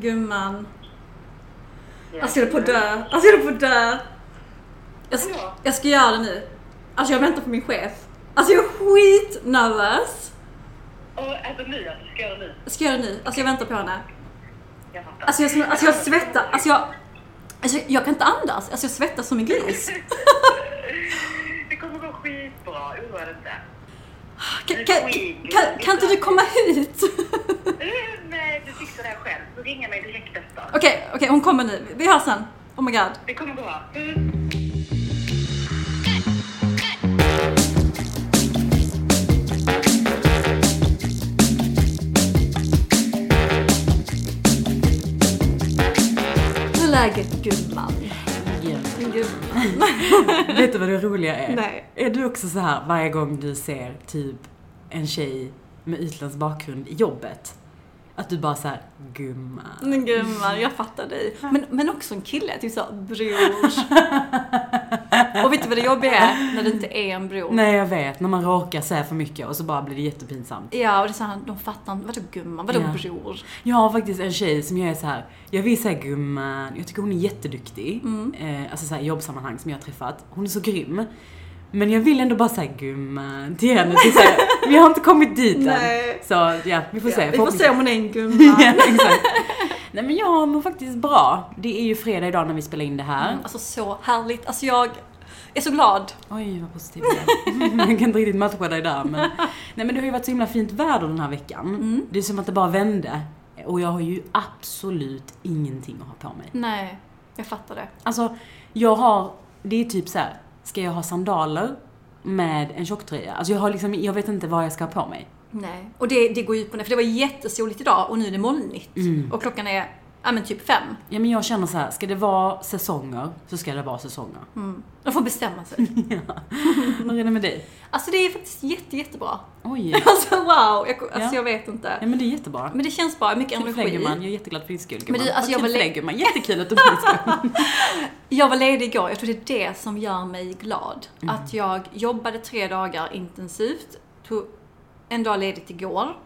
Gumman. Alltså jag är på att dö. Alltså jag är på att dö. Jag, ska, jag ska göra det nu. Alltså jag väntar på min chef. Alltså jag är skitnervös. Alltså nu alltså, ska jag göra det nu? Jag ska göra det nu. Alltså jag väntar på henne. Jag fattar. Alltså jag, alltså jag svettas. Alltså jag, alltså jag kan inte andas. Alltså jag svettas som en gris. det kommer gå skitbra, oroa dig inte. Kan, kan, kan, kan inte du komma hit? Eh, Nej, du fixar Du ringer mig direkt efter. Okej, okej hon kommer nu. Vi hörs sen. Oh my god. Det kommer gå bra. Mm. Hur är läget gumman? Gumman. Vet du vad det roliga är? Nej. Är du också så här varje gång du ser typ en tjej med utländsk bakgrund i jobbet? Att du bara såhär, gumman. Gumman, jag fattar dig. Men, men också en kille, typ såhär bror. Och vet du vad det jobbiga är? När det inte är en bror. Nej jag vet, när man råkar säga för mycket och så bara blir det jättepinsamt. Ja, och det är såhär, de fattar inte. Vadå gumman? Vadå Ja. bror? Jag har faktiskt en tjej som jag är så här. jag vill säga gumman, jag tycker hon är jätteduktig. Eh, alltså såhär i jobbsammanhang som jag har träffat. Hon är så grym. Men jag vill ändå bara säga gumman till henne. Till så vi har inte kommit dit Nej. än. Så ja, vi får se. Vi får se om hon är en gumman. ja, exakt. Nej men jag mår faktiskt bra. Det är ju fredag idag när vi spelar in det här. Alltså så härligt. Alltså jag är så glad. Oj vad positiv jag är. Jag kan inte riktigt matcha dig där men. Nej men det har ju varit så himla fint väder den här veckan. Det är som att det bara vände. Och jag har ju absolut ingenting att ha på mig. Nej, jag fattar det. Alltså, jag har, det är typ så här. Ska jag ha sandaler med en tjocktröja? Alltså jag har liksom, jag vet inte vad jag ska ha på mig. Nej. Och det, det går ju och ner, för det var jättesoligt idag och nu är det molnigt. Och klockan är, ja men typ fem. Ja men jag känner så här, ska det vara säsonger så ska det vara säsonger. De får bestämma sig. Hur är det med dig? Alltså det är faktiskt jätte, jättebra. Oj. Alltså wow, jag, alltså Ja. jag vet inte. Ja men det är jättebra. Men det känns bra, mycket för dig energi. gumman, jag är jätteglad för din skull Men du, alltså, jag kul var för le- dig gumman, jättekul att du. Jag var ledig igår, jag tror det är det som gör mig glad. Mm. Att jag jobbade tre dagar intensivt, tog en dag ledigt igår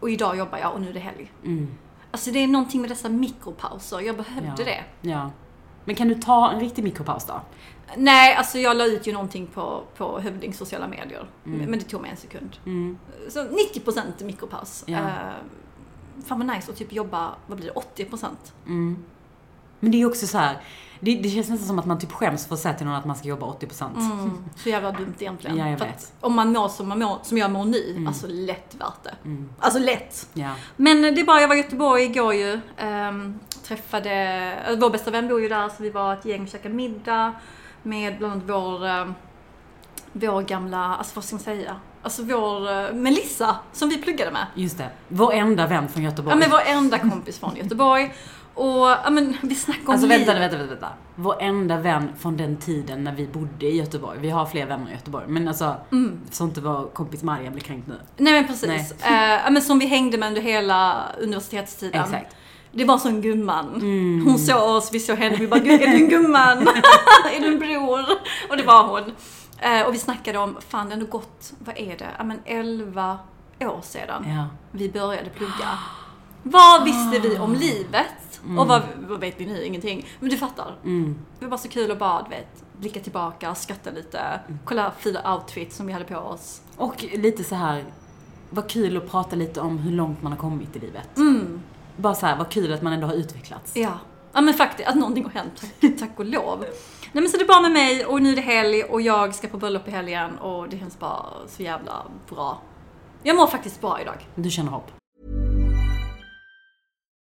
och idag jobbar jag och nu är det helg. Mm. Alltså det är någonting med dessa mikropauser, jag behövde Ja. det. Ja. Men kan du ta en riktig mikropaus då? Nej, alltså jag la ut ju någonting på, på Hövdings sociala medier. Men det tog mig en sekund. Mm. Så 90% mikropaus. Ja. Uh, fan vad nice att typ jobba, vad blir det, 80%? Mm. Men det är också så här. Det, det känns nästan som att man typ skäms för att säga till någon att man ska jobba 80%. Mm. Så jävla dumt egentligen. Ja, jag vet. om man mår som, man mår, som jag mår nu, alltså lätt värt det. Mm. Alltså lätt. Ja. Men det är bara, jag var i Göteborg igår ju. ehm, träffade, äh, vår bästa vän bor ju där så vi var ett gäng och käkade middag med bland annat vår, ehm, vår gamla, alltså vad ska man säga? Alltså vår eh, Melissa som vi pluggade med. Just det. Vår enda vän från Göteborg. Ja men vår enda kompis från Göteborg. Och ja men vi snackade om Alltså vänta, vänta, vänta, vänta. Vår enda vän från den tiden när vi bodde i Göteborg. Vi har fler vänner i Göteborg. Men alltså, så inte vår kompis Maria blir kränkt nu. Nej men precis. Eh, ja, men som vi hängde med under hela universitetstiden. Exakt. Det var som gumman. Hon såg oss, vi såg henne, vi bara "Gud, är du en gumman? är du en bror? Och det var hon. Eh, och vi snackade om, fan det har nog gått, vad är det, ja men 11 år sedan Ja. vi började plugga. Vad visste vi om livet? Och vad, vad vet vi nu? Ingenting. Men du fattar. Mm. Det var bara så kul att bara, du vet, blicka tillbaka, skratta lite, kolla fina outfits som vi hade på oss. Och lite så här. Vad kul att prata lite om hur långt man har kommit i livet. Mm. Bara så här, vad kul att man ändå har utvecklats. Ja. Ja men faktiskt, att någonting har hänt, tack, tack och lov. Nej men så det är bra med mig och nu är det helg och jag ska på bröllop i helgen och det känns bara så jävla bra. Jag mår faktiskt bra idag. Du känner hopp.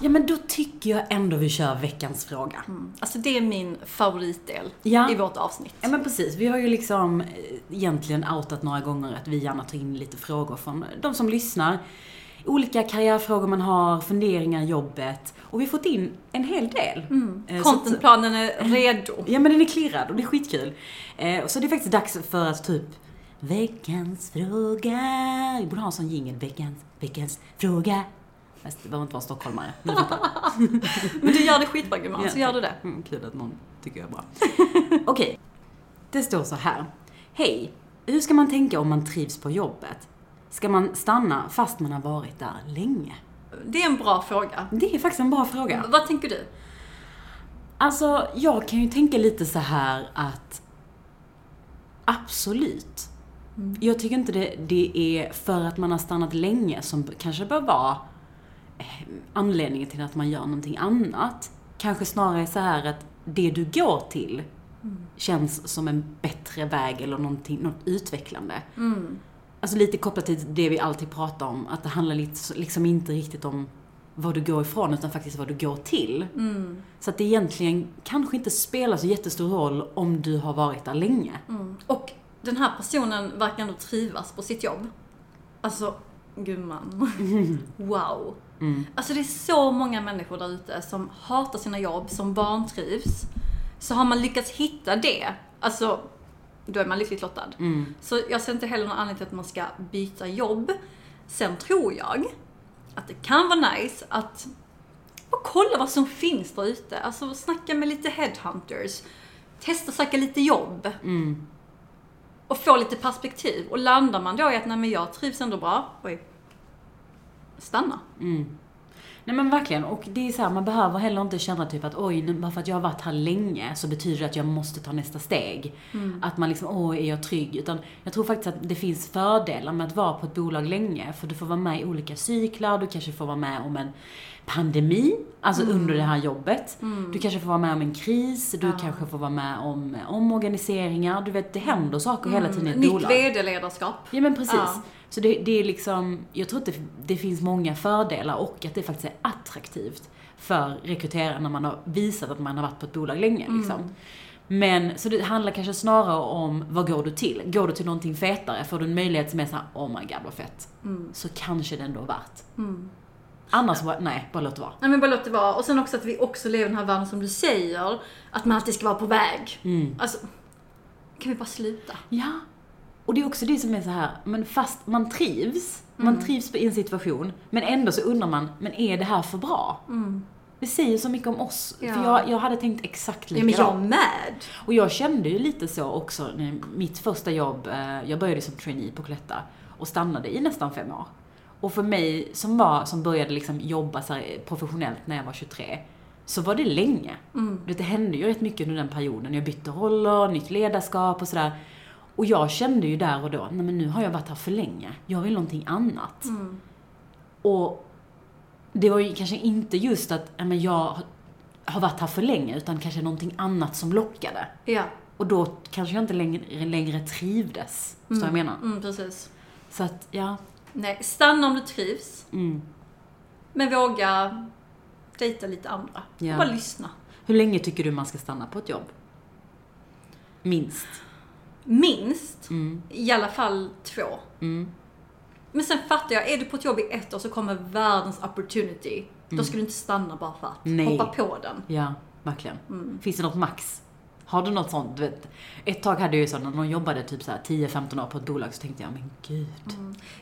Ja men då tycker jag ändå vi kör veckans fråga. Alltså det är min favoritdel Ja. i vårt avsnitt. Ja men precis, vi har ju liksom eh, egentligen outat några gånger att vi gärna tar in lite frågor från de som lyssnar. Olika karriärfrågor man har, funderingar i jobbet. Och vi har fått in en hel del. Eh, så att- Contentplanen är redo. Ja men den är klirrad och det är skitkul. Eh, så det är faktiskt dags för att typ Veckans fråga. Vi borde ha en sån jingel. Veckans, veckans fråga. Fast det behöver inte vara stockholmare. Men du gör det skitbra gumman, så Ja, gör du det. Mm, kul att någon tycker jag är bra. Okej. Det står så här. Hej. Hur ska man tänka om man trivs på jobbet? Ska man stanna fast man har varit där länge? Det är en bra fråga. Det är faktiskt en bra fråga. Vad tänker du? Alltså, jag kan ju tänka lite så här att absolut. Jag tycker inte det, det är för att man har stannat länge som kanske bör vara eh, anledningen till att man gör någonting annat. Kanske snarare så här att det du går till känns som en bättre väg eller någonting, något utvecklande. Alltså lite kopplat till det vi alltid pratar om, att det handlar liksom inte riktigt om vad du går ifrån utan faktiskt vad du går till. Så att det egentligen kanske inte spelar så jättestor roll om du har varit där länge. Och den här personen verkar ändå trivas på sitt jobb. Alltså, gumman. Wow. Alltså det är så många människor där ute som hatar sina jobb, som vantrivs. Så har man lyckats hitta det, alltså, då är man lyckligt lottad. Så jag ser inte heller någon anledning till att man ska byta jobb. Sen tror jag att det kan vara nice att bara kolla vad som finns där ute. Alltså snacka med lite headhunters. Testa söka lite jobb. Och få lite perspektiv. Och landar man då i att nej men jag trivs ändå bra. Oj. Stanna. Nej men verkligen, och det är så här, man behöver heller inte känna typ att oj, bara för att jag har varit här länge så betyder det att jag måste ta nästa steg. Att man liksom, åh, är jag trygg? Utan jag tror faktiskt att det finns fördelar med att vara på ett bolag länge. För du får vara med i olika cyklar, du kanske får vara med om en pandemi, alltså under det här jobbet. Du kanske får vara med om en kris, du kanske får vara med om eh, omorganiseringar. Du vet, det händer saker hela tiden i ett Nytt bolag. vd-ledarskap. Ja men precis. Ja. Så det, det är liksom, jag tror att det, det finns många fördelar och att det faktiskt är attraktivt för rekryterare när man har visat att man har varit på ett bolag länge. Liksom. Men, så det handlar kanske snarare om vad går du till? Går du till någonting fetare, får du en möjlighet som är såhär, oh my god vad fett. Så kanske det ändå är värt. Annars, bara, nej, bara låt det vara. Nej men bara låt det vara. Och sen också att vi också lever i den här världen som du säger. Att man alltid ska vara på väg. Alltså, kan vi bara sluta? Ja. Och det är också det som är så här, men fast man trivs, man trivs i en situation, men ändå så undrar man, men är det här för bra? Det säger så mycket om oss. Ja. För jag, jag hade tänkt exakt Ja men likadant. jag med. Och jag kände ju lite så också, när mitt första jobb, eh, jag började som trainee på Cloetta och stannade i nästan fem år. Och för mig som var, som började liksom jobba så professionellt när jag var 23, så var det länge. Vet, Det hände ju rätt mycket under den perioden. Jag bytte roller, nytt ledarskap och sådär. Och jag kände ju där och då, nej men nu har jag varit här för länge. Jag vill någonting annat. Och det var ju kanske inte just att ja, men jag har varit här för länge, utan kanske någonting annat som lockade. Ja. Och då kanske jag inte längre, längre trivdes. Så jag menar. Mm, precis. Så att, ja. Nej, stanna om du trivs. Mm. Men våga dejta lite andra. Ja. Bara lyssna. Hur länge tycker du man ska stanna på ett jobb? Minst. Minst, Mm. i alla fall två. Men sen fattar jag, är du på ett jobb i ett år så kommer världens opportunity. Då ska du inte stanna bara för att. Mm. Nej. Hoppa på den. Ja, verkligen. Finns det något max? Har du något sånt? Du vet, ett tag hade jag ju så när någon jobbade typ så här 10-15 år på ett bolag så tänkte jag, men gud.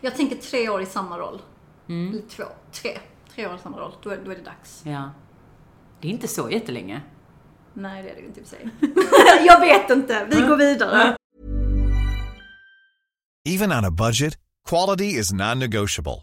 Jag tänker tre år i samma roll. Mm. Eller två, tre. Tre år i samma roll. Då är, då är det dags. Ja. Det är inte så jättelänge. Nej, det är det inte i sig. jag vet inte. Vi går vidare. Even on a budget, quality is non-negotiable.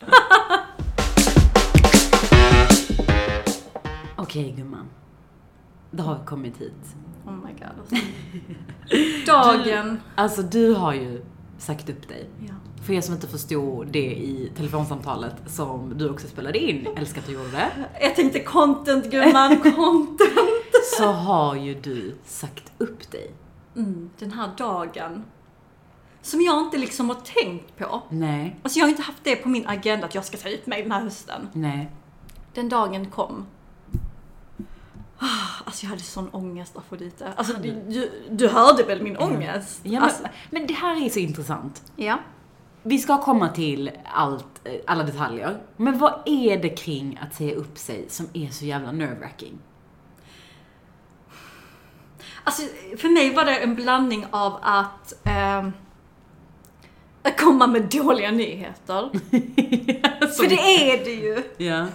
Okej gumman. Det har kommit hit. Oh my god. Alltså. Dagen. Alltså du har ju sagt upp dig. Ja. För er som inte förstod det i telefonsamtalet som du också spelade in, älskar att du gjorde det, Jag tänkte content gumman, content. så har ju du sagt upp dig. Den här dagen. Som jag inte liksom har tänkt på. Nej, Alltså jag har inte haft det på min agenda att jag ska ta ut mig den här hösten. nej. Den dagen kom. Ah, Alltså jag hade sån ångest Afrodite. Alltså du, du, du hörde väl min ångest? Ja, men, alltså, men det här är så intressant. ja. Vi ska komma till allt, eh, alla detaljer. Men vad är det kring att säga upp sig som är så jävla nerve-wracking? Alltså för mig var det en blandning av att ehm, att komma med dåliga nyheter. För det är det ju. Ja.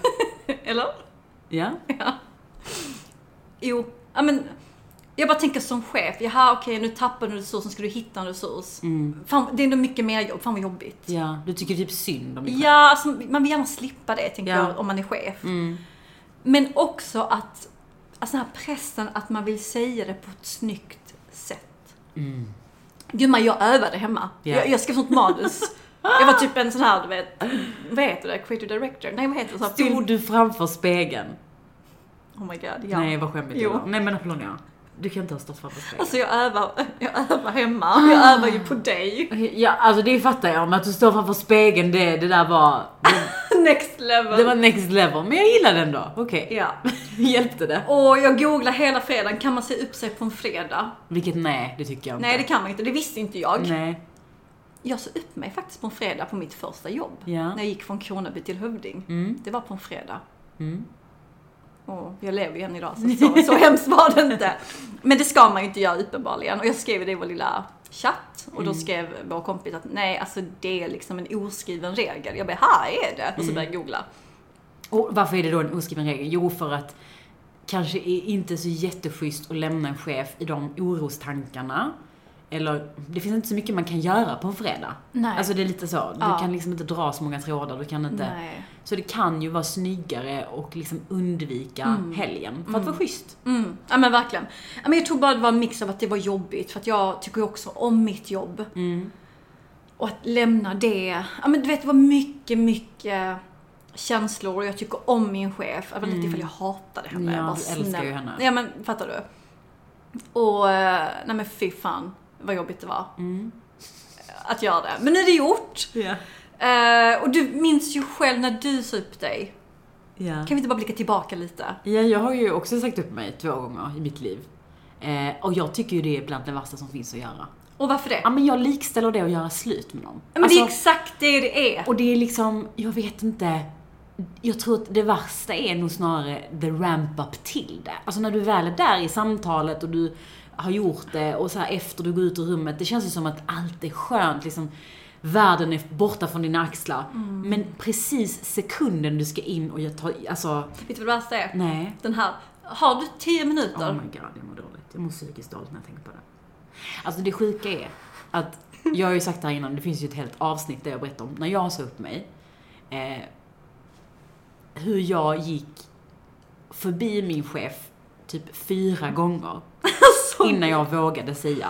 Eller? Ja. Jo, ja men jag bara tänker som chef, jaha okej nu tappar du en resurs, nu ska du hitta en resurs. Fan, det är ändå mycket mer jobb, fan vad jobbigt. Ja, du tycker typ synd om dig själv. Ja, alltså, man vill gärna slippa det tänker Ja. Mm. jag om man är chef. Men också att, alltså den här pressen att man vill säga det på ett snyggt sätt. Gumman, jag övade hemma. Ja. Jag, jag skrev sånt manus. jag var typ en sån här, du vet, vad heter det? Creative director? Nej, vad heter det? Så här, Stod film- du framför spegeln? Oh my god, ja. Nej, vad skämmigt det Jo. var. Nej men Apollonia, du kan inte ha stått framför spegeln. Alltså jag övar, jag övar hemma. Jag övar ju på dig. Ja, alltså det fattar jag, men att du står framför spegeln, det, det där var... Det, Next level. det var next level, men jag gillade den ändå. Okej. Ja. Hjälpte det? Och jag googlade hela fredagen, kan man se upp sig på en fredag? Vilket nej, det tycker jag inte. Nej det kan man inte, det visste inte jag. Nej. Jag sa upp mig faktiskt på en fredag på mitt första jobb. Ja. När jag gick från Kronoby till Hövding. Det var på en fredag. Mm. Och jag lever ju än idag så, så, så hemskt var det inte. Men det ska man ju inte göra uppenbarligen. Och jag skrev det i vår lilla chatt. Och Mm. då skrev vår kompis att nej, alltså det är liksom en oskriven regel. Jag bara, här är det. Mm. Och så började jag googla. Och varför är det då en oskriven regel? Jo, för att kanske är inte så jätteschysst att lämna en chef i de orostankarna. Eller, det finns inte så mycket man kan göra på en fredag. Nej. Alltså det är lite så. Du Ja. kan liksom inte dra så många trådar, du kan inte... Nej. Så det kan ju vara snyggare och liksom undvika helgen. För att vara schysst. Mm. Ja men verkligen. Ja, men jag tror bara det var en mix av att det var jobbigt för att jag tycker ju också om mitt jobb. Mm. Och att lämna det. Ja men du vet det var mycket, mycket känslor och jag tycker om min chef. Även mm. ifall jag hatade henne. Ja, Jag bara, du älskar ju henne. Ja men fattar du? Och eh, nej men fy fan vad jobbigt det var. Mm. Att göra det. Men nu är det gjort. Ja. Eh, och du minns ju själv när du sa upp dig. Ja. Kan vi inte bara blicka tillbaka lite? ja, jag har ju också sagt upp mig två gånger i mitt liv. Eh, och jag tycker ju det är bland det värsta som finns att göra. Och varför det? Ja, men jag likställer det att göra slut med någon. men det är Alltså- exakt det det är. Och det är liksom, jag vet inte. Jag tror att det värsta är nog snarare the ramp-up till det. Alltså när du väl är där i samtalet och du har gjort det och så här efter du går ut ur rummet. Det känns ju som att allt är skönt liksom. Världen är borta från dina axlar. Mm. Men precis sekunden du ska in och jag tar, alltså, Vet du vad det värsta är? nej. Den här, har du 10 minuter? Oh my god, jag mår dåligt. Jag mår psykiskt dåligt när jag tänker på det. Alltså det sjuka är att, jag har ju sagt det här innan, det finns ju ett helt avsnitt där jag berättar om när jag sa upp mig. Eh, hur jag gick förbi min chef typ fyra gånger innan jag vågade säga,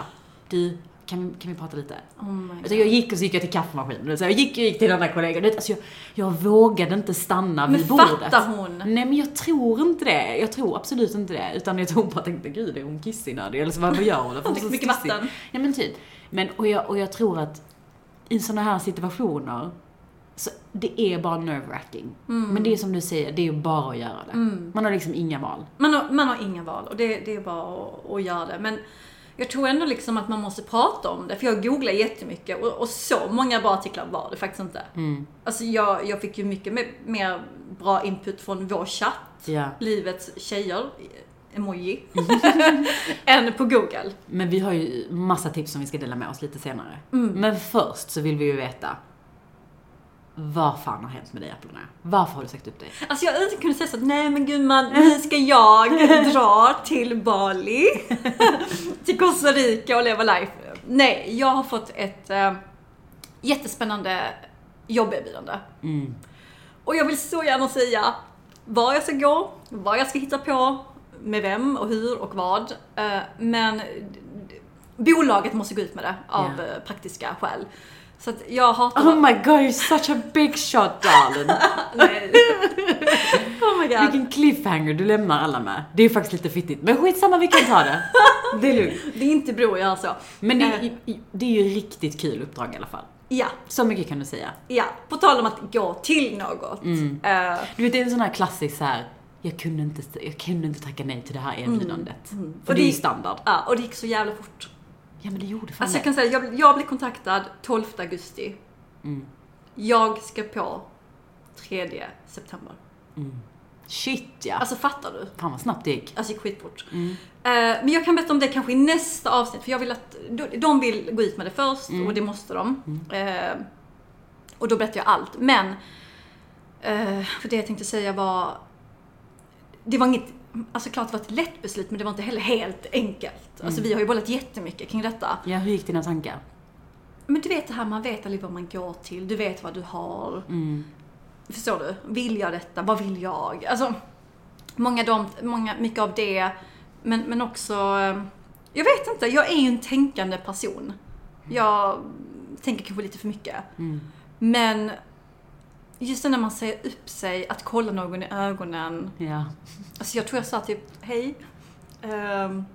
du, kan, kan vi prata lite? Oh Alltså jag gick och så gick jag till kaffemaskinen. Så jag gick och gick till. Du vet, Alltså jag, jag vågade inte stanna Men vid bordet. fattar hon? Nej men jag tror inte det. Jag tror absolut inte det. Utan jag tror bara tänkte, gud är hon kissnödig? Eller så vad vad gör hon? Hon dricker mycket vatten. Nej men typ. Men, och jag, och jag tror att i sådana här situationer så det är bara nerve-wracking. Mm. Men det är som du säger, det är bara att göra det. Man har liksom inga val. Man har, man har inga val och det, det är bara att, att göra det. Men jag tror ändå liksom att man måste prata om det. För jag googlade jättemycket och, och så många bra artiklar var det faktiskt inte. Mm. Alltså jag, jag fick ju mycket mer, mer bra input från vår chatt. Ja. livets tjejer, emoji, än på Google. Men vi har ju massa tips som vi ska dela med oss lite senare. Mm. Men först så vill vi ju veta vad fan har hänt med dig Apollonia? Varför har du sagt upp dig? Alltså jag inte kunde säga så att nej men gumman, nu ska jag dra till Bali, till Costa Rica och leva life. Nej, jag har fått ett eh, jättespännande jobberbjudande. Och jag vill så gärna säga var jag ska gå, vad jag ska hitta på, med vem och hur och vad. Eh, men bolaget måste gå ut med det av eh, praktiska skäl. Så att jag hatar Oh my god, you're such a big shot darling. Nej. Oh my god. Vilken cliffhanger du lämnar alla med. Det är faktiskt lite fittigt. Men skitsamma, vi kan ta det. Det är lugnt. Det är inte bro jag alltså. Men det, Eh, är- det är ju riktigt kul uppdrag i alla fall. Ja, Så mycket kan du säga. ja. På tal om att gå till något. Mm. Eh, Du vet, det är en sån här klassisk så här. Jag kunde, inte, jag kunde inte tacka nej till det här erbjudandet. För Och det är ju standard. ja, och det gick så jävla fort. Ja men det gjorde fan Alltså jag kan säga, jag, jag blev kontaktad 12 augusti. Mm. Jag ska på 3 september. Shit ja. Alltså fattar du? Fan vad snabbt det gick. Alltså gick skitfort. Mm. Eh, men jag kan berätta om det kanske i nästa avsnitt, för jag vill att de- vill gå ut med det först Mm. och det måste de. Eh, och då berättar jag allt. Men, eh, för det jag tänkte säga var, det var inget, alltså klart det var ett lätt beslut men det var inte heller helt enkelt. Mm. Alltså vi har ju bollat jättemycket kring detta. Ja, hur gick dina tankar? Men du vet det här, man vet aldrig vad man går till, du vet vad du har. Förstår du? Vill jag detta? Vad vill jag? Alltså, många, de, många mycket av det, men, men också, eh, jag vet inte, jag är ju en tänkande person. Jag tänker kanske lite för mycket. Men just det när man säger upp sig, att kolla någon i ögonen. Ja. Alltså jag tror jag sa typ, hej. ehm,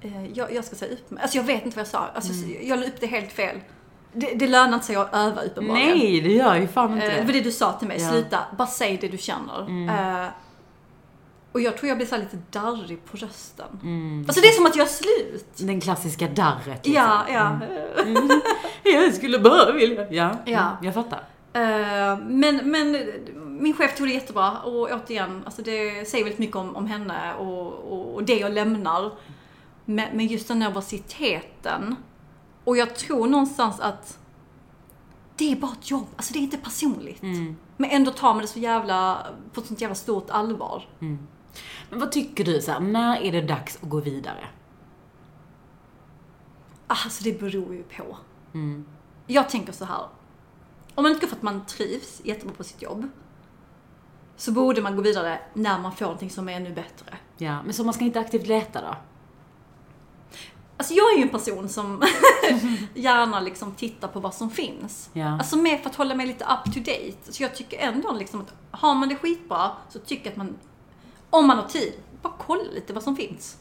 eh, jag, jag ska säga upp mig. Alltså jag vet inte vad jag sa. Alltså, Jag la upp det helt fel. Det, det lönar inte sig att öva uppenbarligen. Nej, det gör ju fan inte Eh, Det var det. du sa till mig, Ja. sluta, bara säg det du känner. Eh, och jag tror jag blir så lite darrig på rösten. Alltså det är som att jag är slut. Den klassiska darret liksom. Ja, ja. Jag skulle bara vilja. Ja, Ja. Mm, jag fattar. Eh, men, men min chef tog det jättebra och återigen, alltså det säger väldigt mycket om, om henne och, och, och det jag lämnar. Men, men just den nervositeten. Och jag tror någonstans att det är bara ett jobb, alltså det är inte personligt. Men ändå tar man det så jävla, på ett sånt jävla stort allvar. Men vad tycker du så här, när är det dags att gå vidare? Alltså det beror ju på. Jag tänker så här. Om man inte för att man trivs jättebra på sitt jobb. Så borde man gå vidare när man får någonting som är ännu bättre. Ja, men så man ska inte aktivt leta då? Alltså jag är ju en person som gärna liksom tittar på vad som finns. Ja. Alltså mer för att hålla mig lite up to date. Så jag tycker ändå liksom att har man det skitbra så tycker jag att man, om man har tid, bara kolla lite vad som finns.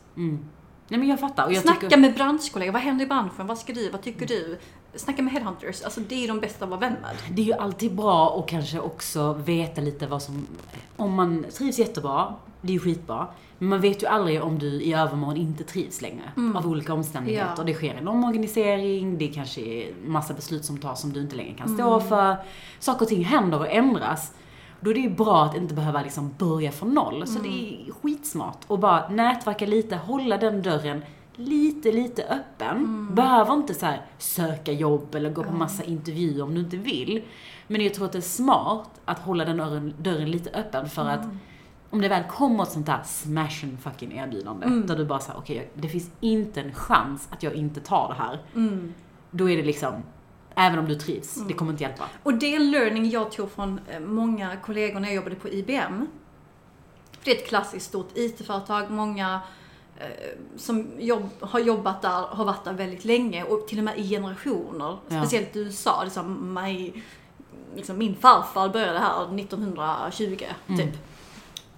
Nej men jag fattar. Och jag Snacka tycker, med branschkollegor, vad händer i branschen? Vad ska du? Vad tycker du? Snacka med headhunters, alltså det är ju de bästa att vara vän med. Det är ju alltid bra att kanske också veta lite vad som... Om man trivs jättebra, det är ju skitbra. Men man vet ju aldrig om du i övermorgon inte trivs längre. Av olika omständigheter. Ja. Det sker en omorganisering, det kanske är massa beslut som tas som du inte längre kan stå för. Saker och ting händer och ändras. Då är det ju bra att inte behöva liksom börja från noll. Så det är skitsmart. Och bara nätverka lite, hålla den dörren lite, lite öppen. Behöver inte så här söka jobb eller gå på massa intervjuer om du inte vill. Men jag tror att det är smart att hålla den dörren, dörren lite öppen för att om det väl kommer ett sånt där smash and fucking erbjudande där du bara säger okej, det finns inte en chans att jag inte tar det här. Då är det liksom, även om du trivs, det kommer inte hjälpa. Och det är en learning jag tog från eh, många kollegor när jag jobbade på IBM. För det är ett klassiskt stort IT-företag. Många som jobb, har jobbat där har varit där väldigt länge och till och med i generationer. Ja. Speciellt i USA. Liksom, my, liksom min farfar började här 1920 typ.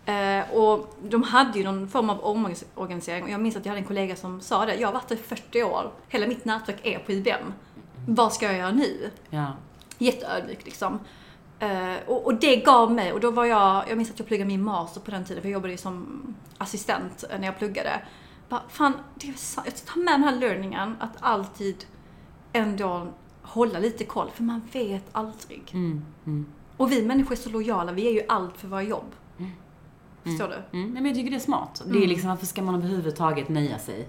Eh, och de hade ju någon form av omorganisering och jag minns att jag hade en kollega som sa det. Jag har varit där i 40 år. Hela mitt nätverk är på IBM. Vad ska jag göra nu? Ja. jätteödmjuk liksom. Eh, och, och det gav mig, och då var jag, jag minns att jag pluggade min master på den tiden, för jag jobbade ju som assistent eh, när jag pluggade. Bara, fan, det är sant. jag tar med den här learningen, att alltid ändå hålla lite koll, för man vet aldrig. Och vi människor är så lojala, vi är ju allt för våra jobb. Förstår du? Mm, men jag tycker det är smart. Det är liksom, varför ska man överhuvudtaget nöja sig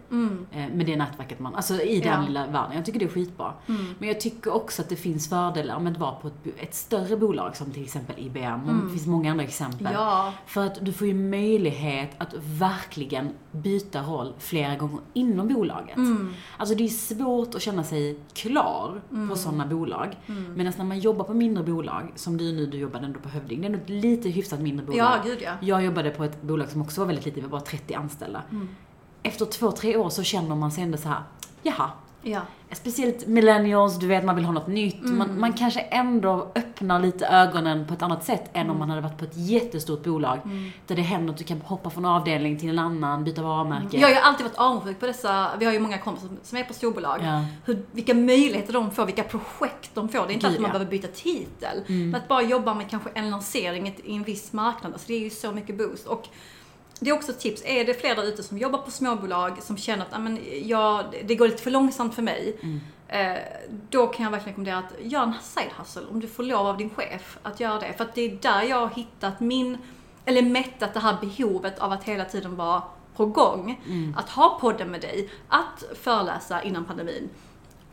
eh, med det nätverket man, alltså i den Mm. Ja. lilla världen. Jag tycker det är skitbra. Mm. Men jag tycker också att det finns fördelar med att vara på ett, ett större bolag som till exempel IBM. Och det finns många andra exempel. Mm. Ja. För att du får ju möjlighet att verkligen byta roll flera gånger inom bolaget. Mm. Alltså det är svårt att känna sig klar Mm. på sådana bolag. Medan när man jobbar på mindre bolag, som du nu, du jobbade ändå på Hövding, det är ändå ett lite hyfsat mindre bolag. Ja, gud ja. Jag jobbade på ett bolag som också var väldigt litet, vi var bara 30 anställda. Mm. Efter två, tre år så känner man sig ändå så här, jaha. Ja. Speciellt millennials, du vet man vill ha något nytt. Mm. Man, man kanske ändå öppnar lite ögonen på ett annat sätt än Mm. om man hade varit på ett jättestort bolag. Där det händer att du kan hoppa från avdelning till en annan, byta varumärke. Jag har ju alltid varit avundsjuk på dessa, vi har ju många kompisar som- är på storbolag. Ja. Hur, vilka möjligheter de får, vilka projekt de får. Det är inte att man behöver byta titel. Men att bara jobba med kanske en lansering i- i en viss marknad, alltså det är ju så mycket boost. Och det är också ett tips, är det fler där ute som jobbar på småbolag som känner att "Ah, men, ja, det går lite för långsamt för mig. Eh, då kan jag verkligen rekommendera att göra en side hustle om du får lov av din chef att göra det. För att det är där jag har hittat min, eller mättat det här behovet av att hela tiden vara på gång. Att ha podden med dig, att föreläsa innan pandemin,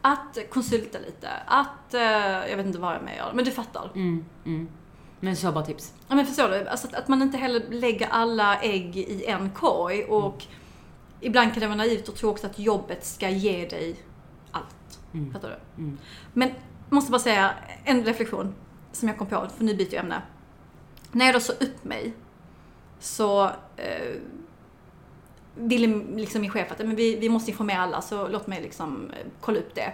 att konsulta lite, att, eh, jag vet inte vad jag mer gör, men du fattar. Mm, mm. Men så bra tips. Ja men förstår du? Alltså att, att man inte heller lägger alla ägg i en korg och ibland kan det vara naivt att tro också att jobbet ska ge dig allt. Fattar du? Mm. Men måste bara säga en reflektion som jag kom på, för nu byter jag ämne. När jag då sa upp mig så eh, ville liksom min chef att men vi, vi måste informera alla så låt mig liksom eh, kolla upp det.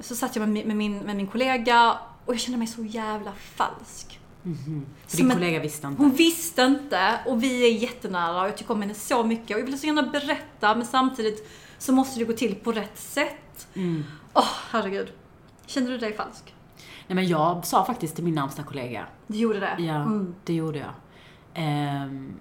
Så satt jag med, med, min, med min kollega och jag kände mig så jävla falsk. För Som din en- kollega visste inte. Hon visste inte och vi är jättenära och jag tycker om henne så mycket och jag vill så gärna berätta men samtidigt så måste det gå till på rätt sätt. Mm. Åh, herregud. Kände du dig falsk? Nej men jag sa faktiskt till min närmsta kollega, Du gjorde det? ja Mm. det gjorde jag. Ehm,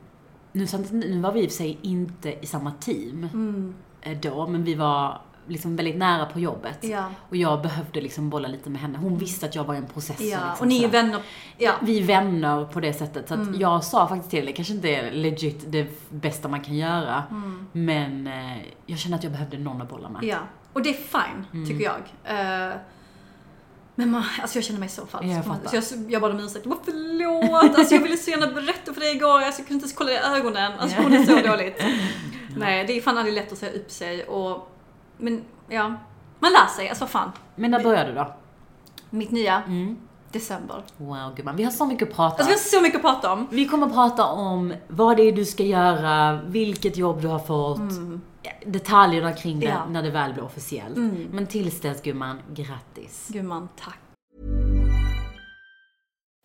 nu, nu var vi i och för sig inte i samma team Mm. eh, då, men vi var liksom väldigt nära på jobbet. Ja. Och jag behövde liksom bolla lite med henne. Hon visste att jag var i en process. Ja, liksom, och ni är vänner. Ja. Mm. Vi är vänner på det sättet. Så att jag sa faktiskt till det kanske inte är legit det bästa man kan göra. Men eh, jag kände att jag behövde någon att bolla med. Mm. ja. Och det är fine, Mm. tycker jag. Eh, men man, alltså jag känner mig så falsk. Ja, jag fattar. så jag, jag bad om ursäkt. Jag bara förlåt, alltså jag ville så gärna berätta för dig igår. Alltså, jag kunde inte ens kolla dig i ögonen. Alltså hon är så dåligt. Nej, det är fan aldrig lätt att säga upp sig och... Men ja, man lär sig. Alltså vad fan. Men när började du då? Mitt nya, Mm. december. Wow gumman, vi har så mycket att prata Alltså vi har så mycket att prata om. Vi kommer att prata om vad det är du ska göra, vilket jobb du har fått, ja, detaljerna kring det Mm. Ja. när det väl blir officiellt. Mm. Men tills dess gumman, grattis. Gumman, tack.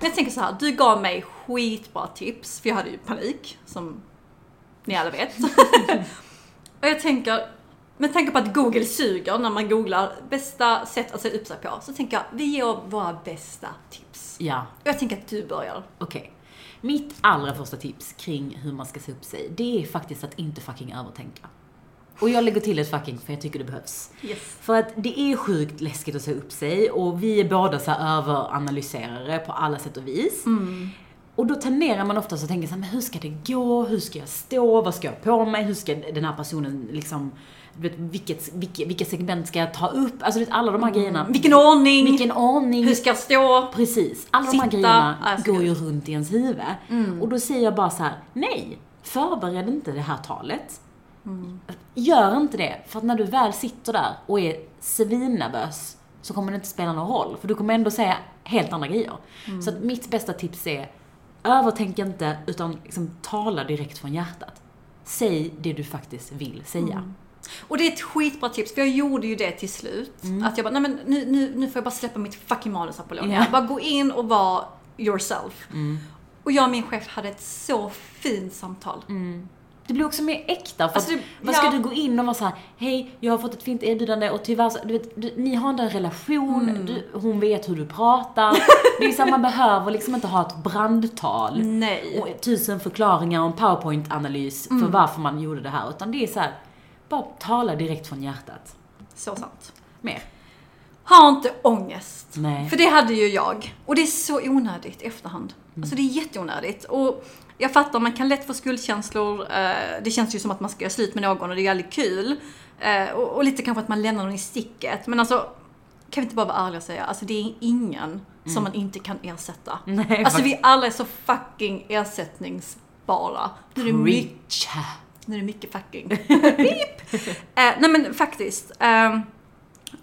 Men jag tänker så här, du gav mig skitbra tips, för jag hade ju panik, som ni alla vet. och jag tänker, med tanke på att Google suger när man googlar bästa sätt att se upp sig på, så tänker jag, vi ger våra bästa tips. Ja, Och jag tänker att du börjar. okej. Mitt allra första tips kring hur man ska se upp sig, det är faktiskt att inte fucking övertänka. Och jag lägger till ett fucking för jag tycker det behövs. Yes. För att det är sjukt läskigt att se upp sig och vi är båda så överanalyserare på alla sätt och vis. Och då tenderar man ofta att tänka så här, men hur ska det gå? Hur ska jag stå? Vad ska jag på mig? Hur ska den här personen liksom vet, vilket, vilka, vilka segment ska jag ta upp? Alltså vet, alla de här grejerna. Vilken ordning? Vilken ordning? Hur ska jag stå? Precis. Alla de här Sitta. grejerna ska går ju runt i ens huvud. Mm. Och då säger jag bara så här: nej, förbered inte det här talet. Mm. Gör inte det, för att när du väl sitter där och är svinnervös så kommer det inte spela någon roll, för du kommer ändå säga helt andra grejer. Mm. Så att mitt bästa tips är, övertänk inte, utan liksom tala direkt från hjärtat. Säg det du faktiskt vill säga. Mm. Och det är ett skitbra tips, för jag gjorde ju det till slut. Att jag bara, nej men nu, nu, nu får jag bara släppa mitt fucking manus Apollonia. Ja. Bara gå in och vara yourself. Och jag och min chef hade ett så fint samtal. Det blir också mer äkta, för Alltså, att, vad ska ja. du gå in och vara så här: hej, jag har fått ett fint erbjudande och tyvärr så, du vet, du, ni har ändå en relation, Mm. du, hon vet hur du pratar. det är så man behöver liksom inte ha ett brandtal. Nej. och tusen förklaringar och en powerpoint-analys för Mm. varför man gjorde det här. Utan det är så här, bara tala direkt från hjärtat. Så sant. Mer. Ha inte ångest. Nej. För det hade ju jag. Och det är så onödigt i efterhand. Mm. Alltså det är jätteonödigt. Och jag fattar, man kan lätt få skuldkänslor. Eh, Det känns ju som att man ska göra slut med någon och det är väldigt kul. Eh, Och lite kanske att man lämnar någon i sticket. Men alltså, kan vi inte bara vara ärliga och säga, alltså det är ingen som man inte kan ersätta. Mm. Nej, alltså vi alla är så fucking ersättningsbara. Nu är det mycket Preach. nu är det mycket fucking. Beep. eh, nej men faktiskt. ehm,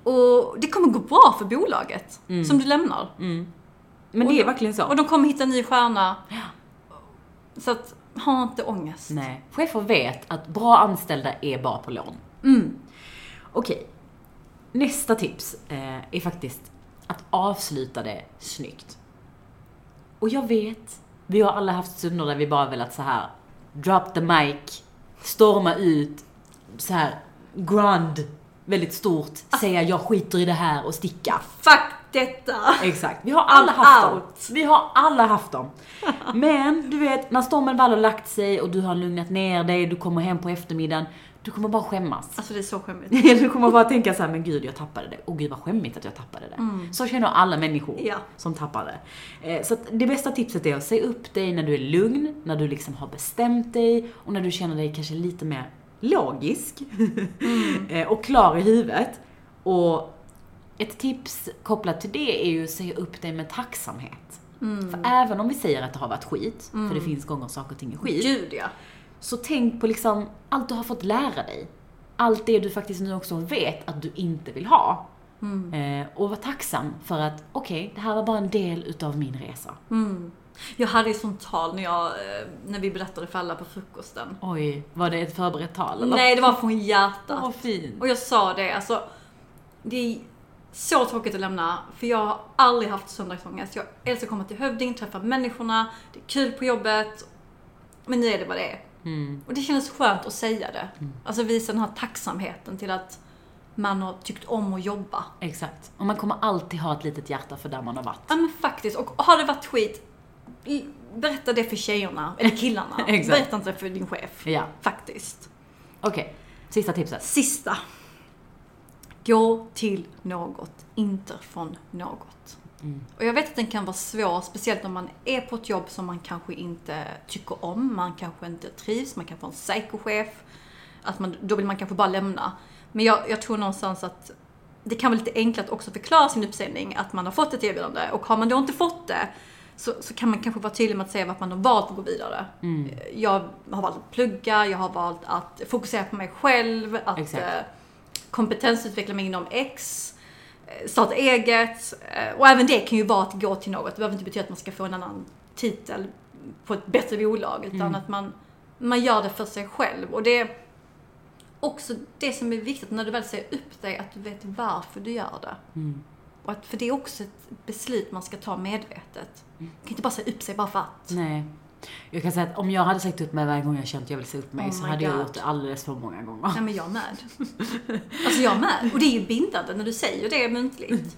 och det kommer gå bra för bolaget som du lämnar. Men Och det är verkligen så. Och de kommer hitta en ny stjärna. Så att, ha inte ångest. Nej. Chefer vet att bra anställda är bra på lån. Mm. Okej. Nästa tips eh, är faktiskt att avsluta det snyggt. Och jag vet, vi har alla haft stunder där vi bara velat så här drop the mic, storma ut, så här grand, väldigt stort, säga jag skiter i det här och sticka. Fuck detta! Exakt. Vi har alla I'm haft dem. out. Vi har alla haft dem. Men du vet, när stormen väl har lagt sig och du har lugnat ner dig, du kommer hem på eftermiddagen, du kommer bara skämmas. Alltså det är så skämmigt. Du kommer bara tänka så här, men gud jag tappade det. Och gud vad skämmigt att jag tappade det. Så känner alla människor Ja. som tappar det. Eh, Så det bästa tipset är att säga upp dig när du är lugn, när du liksom har bestämt dig och när du känner dig kanske lite mer logisk Eh, och klar i huvudet. Och ett tips kopplat till det är ju att säga upp dig med tacksamhet. För även om vi säger att det har varit skit, för det finns gånger saker och ting är skit. Gud ja. Så tänk på liksom allt du har fått lära dig. Allt det du faktiskt nu också vet att du inte vill ha. Eh, och var tacksam för att, okej, det här var bara en del utav min resa. Jag hade ju sånt tal när, jag, eh, när vi berättade för alla på frukosten. Oj, var det ett förberett tal eller? Nej, det var från hjärtat. Vad fint. Och jag sa det, alltså. Det är så tråkigt att lämna, för jag har aldrig haft söndagsångest. Jag älskar att komma till Hövding, träffa människorna, det är kul på jobbet. Men nu är det vad det är. Och det kändes skönt att säga det. Alltså visa den här tacksamheten till att man har tyckt om att jobba. Exakt. Och man kommer alltid ha ett litet hjärta för där man har varit. Ja men faktiskt, och har det varit skit, berätta det för tjejerna, eller killarna. Berätta inte för din chef. Ja. Faktiskt. Okej, sista tipset. Sista. Gå till något, inte från något. Och jag vet att den kan vara svår, speciellt om man är på ett jobb som man kanske inte tycker om, man kanske inte trivs, man kan få en psykochef. Att man, då vill man kanske bara lämna. Men jag, jag tror någonstans att det kan vara lite enklare att också förklara sin uppsägning, att man har fått ett erbjudande. Och har man då inte fått det, så, så kan man kanske vara tydlig med att säga varför man har valt att gå vidare. Jag har valt att plugga, jag har valt att fokusera på mig själv, att Exakt. eh, kompetensutveckla mig inom X, eh, starta eget. eh, Och även det kan ju vara att gå till något. Det behöver inte betyda att man ska få en annan titel på ett bättre bolag, utan att man, man gör det för sig själv. Och det är också det som är viktigt när du väl säger upp dig, att du vet varför du gör det. Och att, för det är också ett beslut man ska ta medvetet. Man kan inte bara säga upp sig bara för att. Nej. Jag kan säga att om jag hade sagt upp mig varje gång jag känt att jag vill säga upp mig Oh så hade jag God. gjort det alldeles för många gånger. Nej men jag med. Alltså jag med. Och det är ju bindande när du säger det muntligt.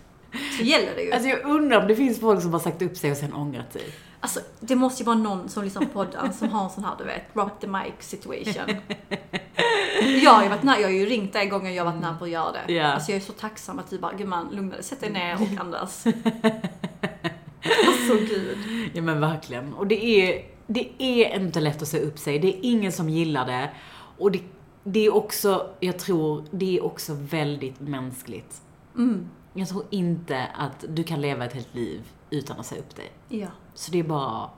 Så gäller det ju. Alltså jag undrar om det finns folk som har sagt upp sig och sen ångrat sig. Alltså, det måste ju vara någon som lyssnar på podden som har en sån här, du vet, drop the mic situation. Jag har ju varit nära, jag har ju ringt dig gånger jag har varit nära på att göra det. Ja. Alltså jag är så tacksam att du bara, gumman, lugna dig, sätt dig ner och andas. Alltså gud. Ja men verkligen. Och det är, det är inte lätt att säga upp sig. Det är ingen som gillar det. Och det, det är också, jag tror, det är också väldigt mänskligt. Jag tror inte att du kan leva ett helt liv utan att säga upp dig. Ja. Så det är bara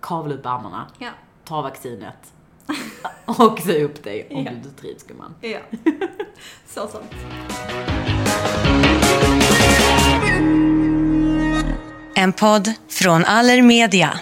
kavla upp armarna, Ja. ta vaccinet och säga upp dig om Ja. du inte trivs gumman. Ja. Så sant. En podd från Allermedia.